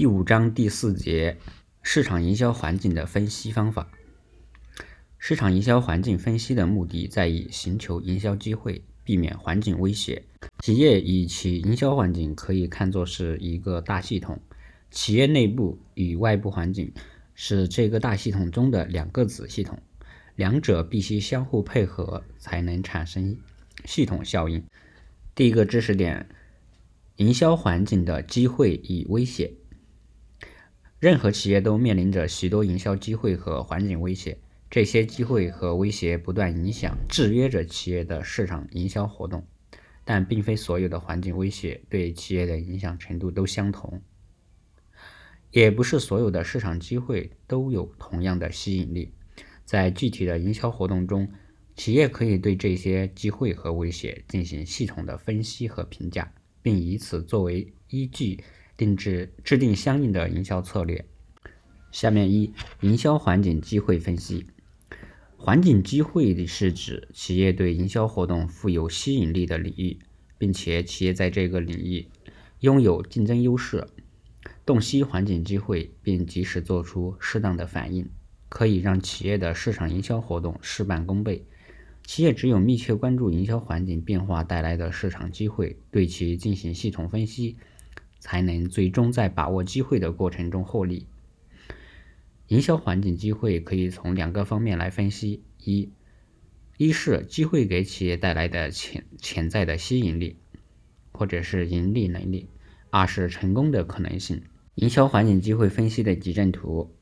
第五章第四节，市场营销环境的分析方法。市场营销环境分析的目的在于寻求营销机会，避免环境威胁。企业以其营销环境可以看作是一个大系统，企业内部与外部环境是这个大系统中的两个子系统，两者必须相互配合，才能产生系统效应。第一个知识点：营销环境的机会与威胁。任何企业都面临着许多营销机会和环境威胁，这些机会和威胁不断影响、制约着企业的市场营销活动。但并非所有的环境威胁对企业的影响程度都相同，也不是所有的市场机会都有同样的吸引力。在具体的营销活动中，企业可以对这些机会和威胁进行系统的分析和评价，并以此作为依据。定制制定相应的营销策略。下面一营销环境机会分析。环境机会是指企业对营销活动富有吸引力的领域，并且企业在这个领域拥有竞争优势。洞悉环境机会并及时做出适当的反应，可以让企业的市场营销活动事半功倍。企业只有密切关注营销环境变化带来的市场机会，对其进行系统分析。才能最终在把握机会的过程中获利。营销环境机会可以从两个方面来分析：一，一是机会给企业带来的潜潜在的吸引力，或者是盈利能力；二是成功的可能性。营销环境机会分析的矩阵图，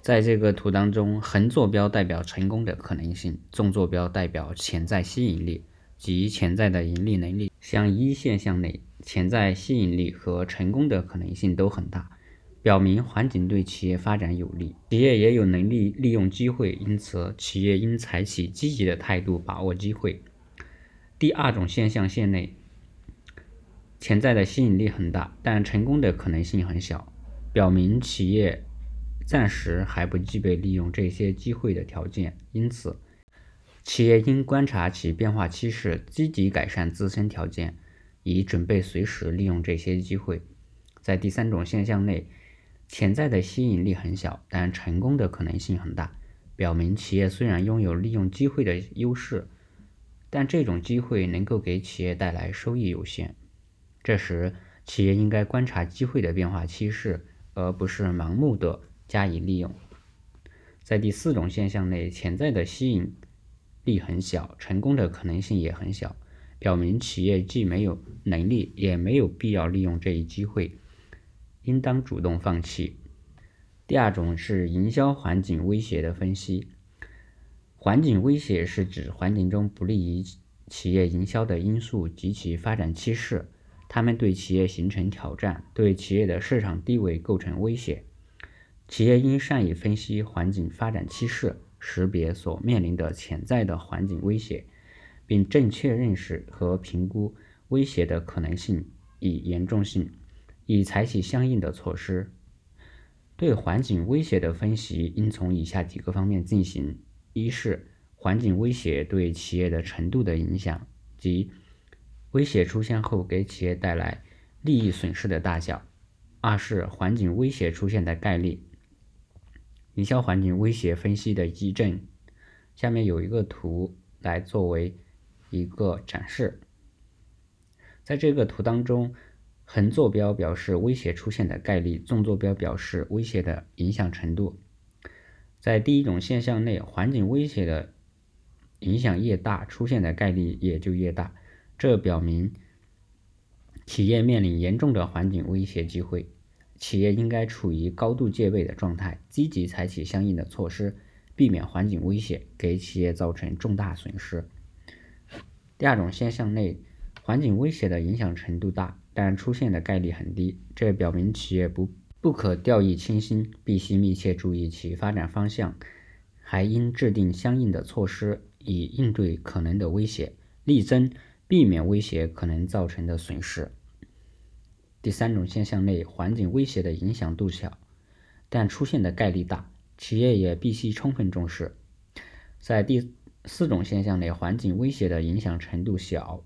在这个图当中，横坐标代表成功的可能性，纵坐标代表潜在吸引力及潜在的盈利能力。向一现象内。潜在吸引力和成功的可能性都很大，表明环境对企业发展有利，企业也有能力利用机会，因此企业应采取积极的态度把握机会。第二种现象线内，潜在的吸引力很大，但成功的可能性很小，表明企业暂时还不具备利用这些机会的条件，因此企业应观察其变化趋势，积极改善自身条件。以准备随时利用这些机会。在第三种现象内，潜在的吸引力很小，但成功的可能性很大，表明企业虽然拥有利用机会的优势，但这种机会能够给企业带来收益有限。这时，企业应该观察机会的变化趋势，而不是盲目的加以利用。在第四种现象内，潜在的吸引力很小，成功的可能性也很小。表明企业既没有能力，也没有必要利用这一机会，应当主动放弃。第二种是营销环境威胁的分析。环境威胁是指环境中不利于企业营销的因素及其发展趋势，它们对企业形成挑战，对企业的市场地位构成威胁。企业应善于分析环境发展趋势，识别所面临的潜在的环境威胁。并正确认识和评估威胁的可能性与严重性，以采取相应的措施。对环境威胁的分析应从以下几个方面进行：一是环境威胁对企业的程度的影响，即威胁出现后给企业带来利益损失的大小；二是环境威胁出现的概率。营销环境威胁分析的矩阵，下面有一个图来作为。一个展示，在这个图当中，横坐标表示威胁出现的概率，纵坐标表示威胁的影响程度。在第一种现象内，环境威胁的影响越大，出现的概率也就越大。这表明企业面临严重的环境威胁机会，企业应该处于高度戒备的状态，积极采取相应的措施，避免环境威胁给企业造成重大损失。第二种现象内，环境威胁的影响程度大，但出现的概率很低。这表明企业不不可掉以轻心，必须密切注意其发展方向，还应制定相应的措施以应对可能的威胁，力争避免威胁可能造成的损失。第三种现象内，环境威胁的影响度小，但出现的概率大，企业也必须充分重视。在第四种现象内，环境威胁的影响程度小，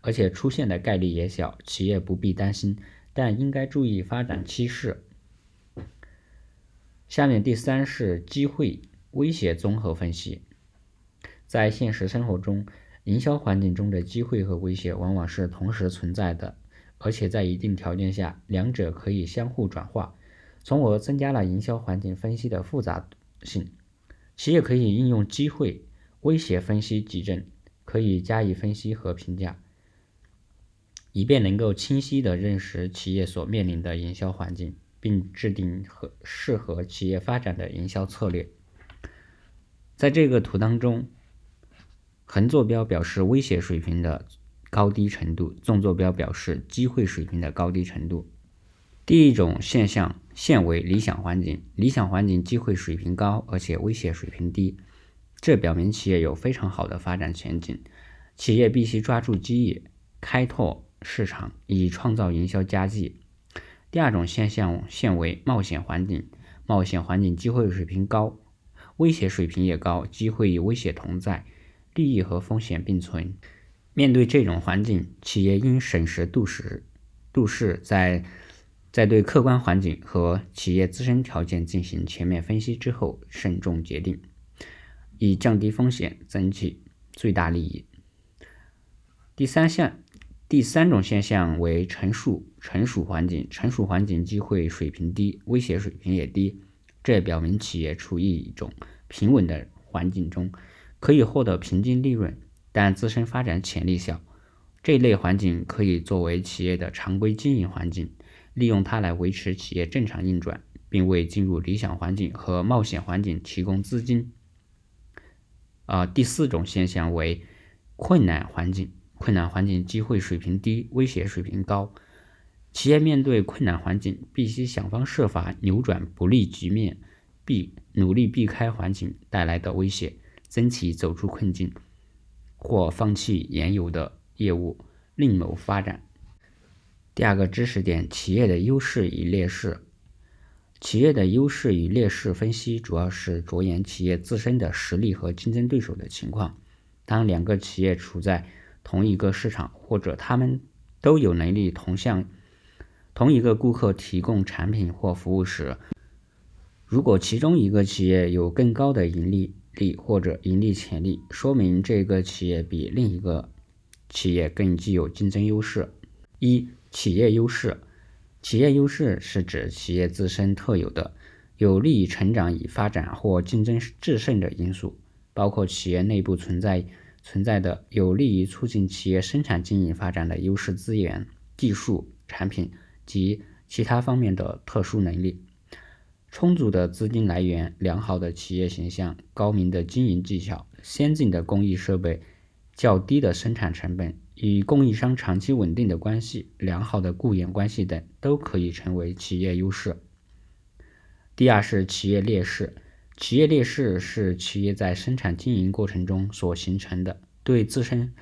而且出现的概率也小，企业不必担心，但应该注意发展趋势。下面第三是机会威胁综合分析。在现实生活中，营销环境中的机会和威胁往往是同时存在的，而且在一定条件下，两者可以相互转化，从而增加了营销环境分析的复杂性。企业可以应用机会威胁分析矩阵，可以加以分析和评价，以便能够清晰地认识企业所面临的营销环境，并制定合适合企业发展的营销策略。在这个图当中，横坐标表示威胁水平的高低程度，纵坐标表示机会水平的高低程度。第一种现象，现为理想环境，理想环境机会水平高，而且威胁水平低，这表明企业有非常好的发展前景。企业必须抓住机遇，开拓市场，以创造营销佳绩。第二种现象，现为冒险环境，冒险环境机会水平高，威胁水平也高，机会与威胁同在。利益和风险并存。面对这种环境，企业应审时度势，度势在在对客观环境和企业自身条件进行全面分析之后，慎重决定，以降低风险，争取最大利益。第三项，第三种现象为成熟成熟环境，成熟环境机会水平低，威胁水平也低，这表明企业处于一种平稳的环境中。可以获得平均利润，但自身发展潜力小。这类环境可以作为企业的常规经营环境，利用它来维持企业正常运转，并为进入理想环境和冒险环境提供资金。啊，第四种现象为困难环境，困难环境机会水平低，威胁水平高。企业面对困难环境，必须想方设法扭转不利局面，避努力避开环境带来的威胁。争取走出困境，或放弃原有的业务，另谋发展。第二个知识点：企业的优势与劣势。企业的优势与劣势分析主要是着眼企业自身的实力和竞争对手的情况。当两个企业处在同一个市场，或者他们都有能力同向同一个顾客提供产品或服务时，如果其中一个企业有更高的盈利，力或者盈利潜力，说明这个企业比另一个企业更具有竞争优势。一、企业优势。企业优势是指企业自身特有的、有利于成长与发展或竞争制胜的因素，包括企业内部存在存在的有利于促进企业生产经营发展的优势资源、技术、产品及其他方面的特殊能力。充足的资金来源、良好的企业形象、高明的经营技巧、先进的工艺设备、较低的生产成本、与供应商长期稳定的关系、良好的雇员关系等，都可以成为企业优势。第二是企业劣势，企业劣势是企业在生产经营过程中所形成的对自身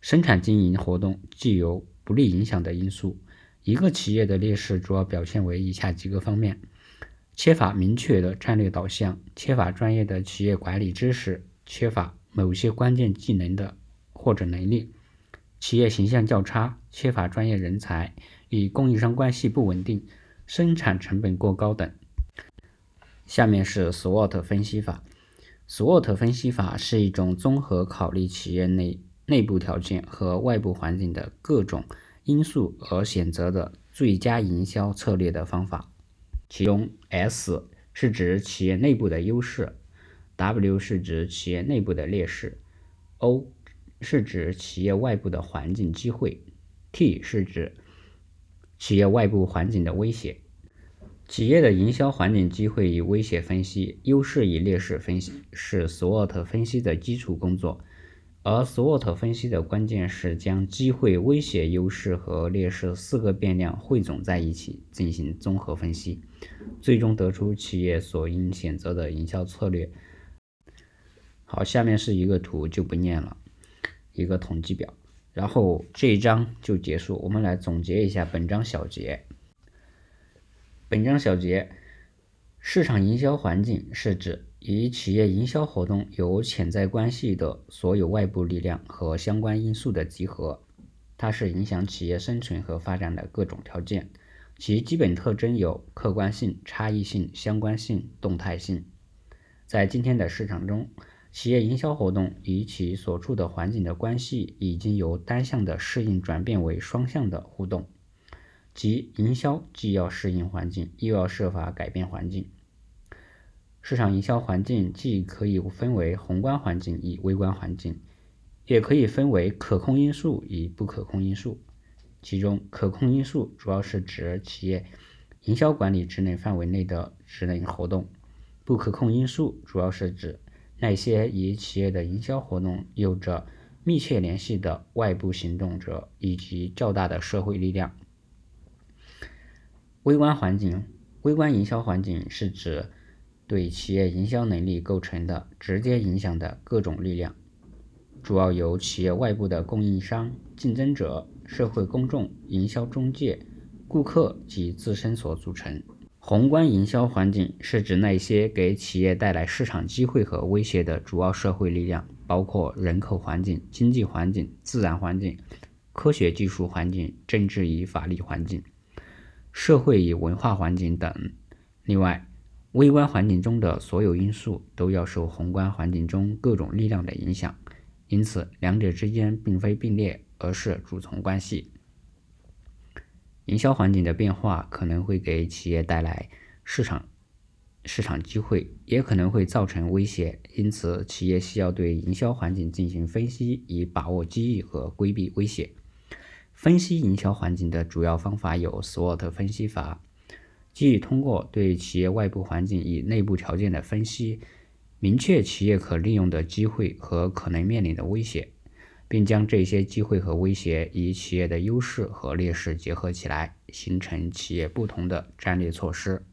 生产经营活动具有不利影响的因素。一个企业的劣势主要表现为以下几个方面。缺乏明确的战略导向，缺乏专业的企业管理知识，缺乏某些关键技能的或者能力，企业形象较差，缺乏专业人才，与供应商关系不稳定，生产成本过高等。下面是 SWOT 分析法。SWOT 分析法是一种综合考虑企业内内部条件和外部环境的各种因素而选择的最佳营销策略的方法。其中，S 是指企业内部的优势，W 是指企业内部的劣势，O 是指企业外部的环境机会，T 是指企业外部环境的威胁。企业的营销环境机会与威胁分析、优势与劣势分析是 SWOT 分析的基础工作。而 SWOT 分析的关键是将机会、威胁、优势和劣势四个变量汇总在一起进行综合分析，最终得出企业所应选择的营销策略。好，下面是一个图，就不念了，一个统计表。然后这一章就结束，我们来总结一下本章小结。本章小结：市场营销环境是指。与企业营销活动有潜在关系的所有外部力量和相关因素的集合。它是影响企业生存和发展的各种条件。其基本特征有客观性、差异性、相关性、动态性。在今天的市场中，企业营销活动与其所处的环境的关系已经由单向的适应转变为双向的互动，即营销既要适应环境，又要设法改变环境。市场营销环境既可以分为宏观环境与微观环境，也可以分为可控因素与不可控因素。其中，可控因素主要是指企业营销管理职能范围内的职能活动；不可控因素主要是指那些与企业的营销活动有着密切联系的外部行动者以及较大的社会力量。微观环境，微观营销环境是指对企业营销能力构成的直接影响的各种力量，主要由企业外部的供应商、竞争者。社会公众、营销中介、顾客及自身所组成。宏观营销环境是指那些给企业带来市场机会和威胁的主要社会力量，包括人口环境、经济环境、自然环境、科学技术环境、政治与法律环境、社会与文化环境等。另外，微观环境中的所有因素都要受宏观环境中各种力量的影响，因此两者之间并非并列。而是主从关系。营销环境的变化可能会给企业带来市场市场机会，也可能会造成威胁。因此，企业需要对营销环境进行分析，以把握机遇和规避威胁。分析营销环境的主要方法有 SWOT 分析法，即通过对企业外部环境与内部条件的分析，明确企业可利用的机会和可能面临的威胁。并将这些机会和威胁与企业的优势和劣势结合起来，形成企业不同的战略措施。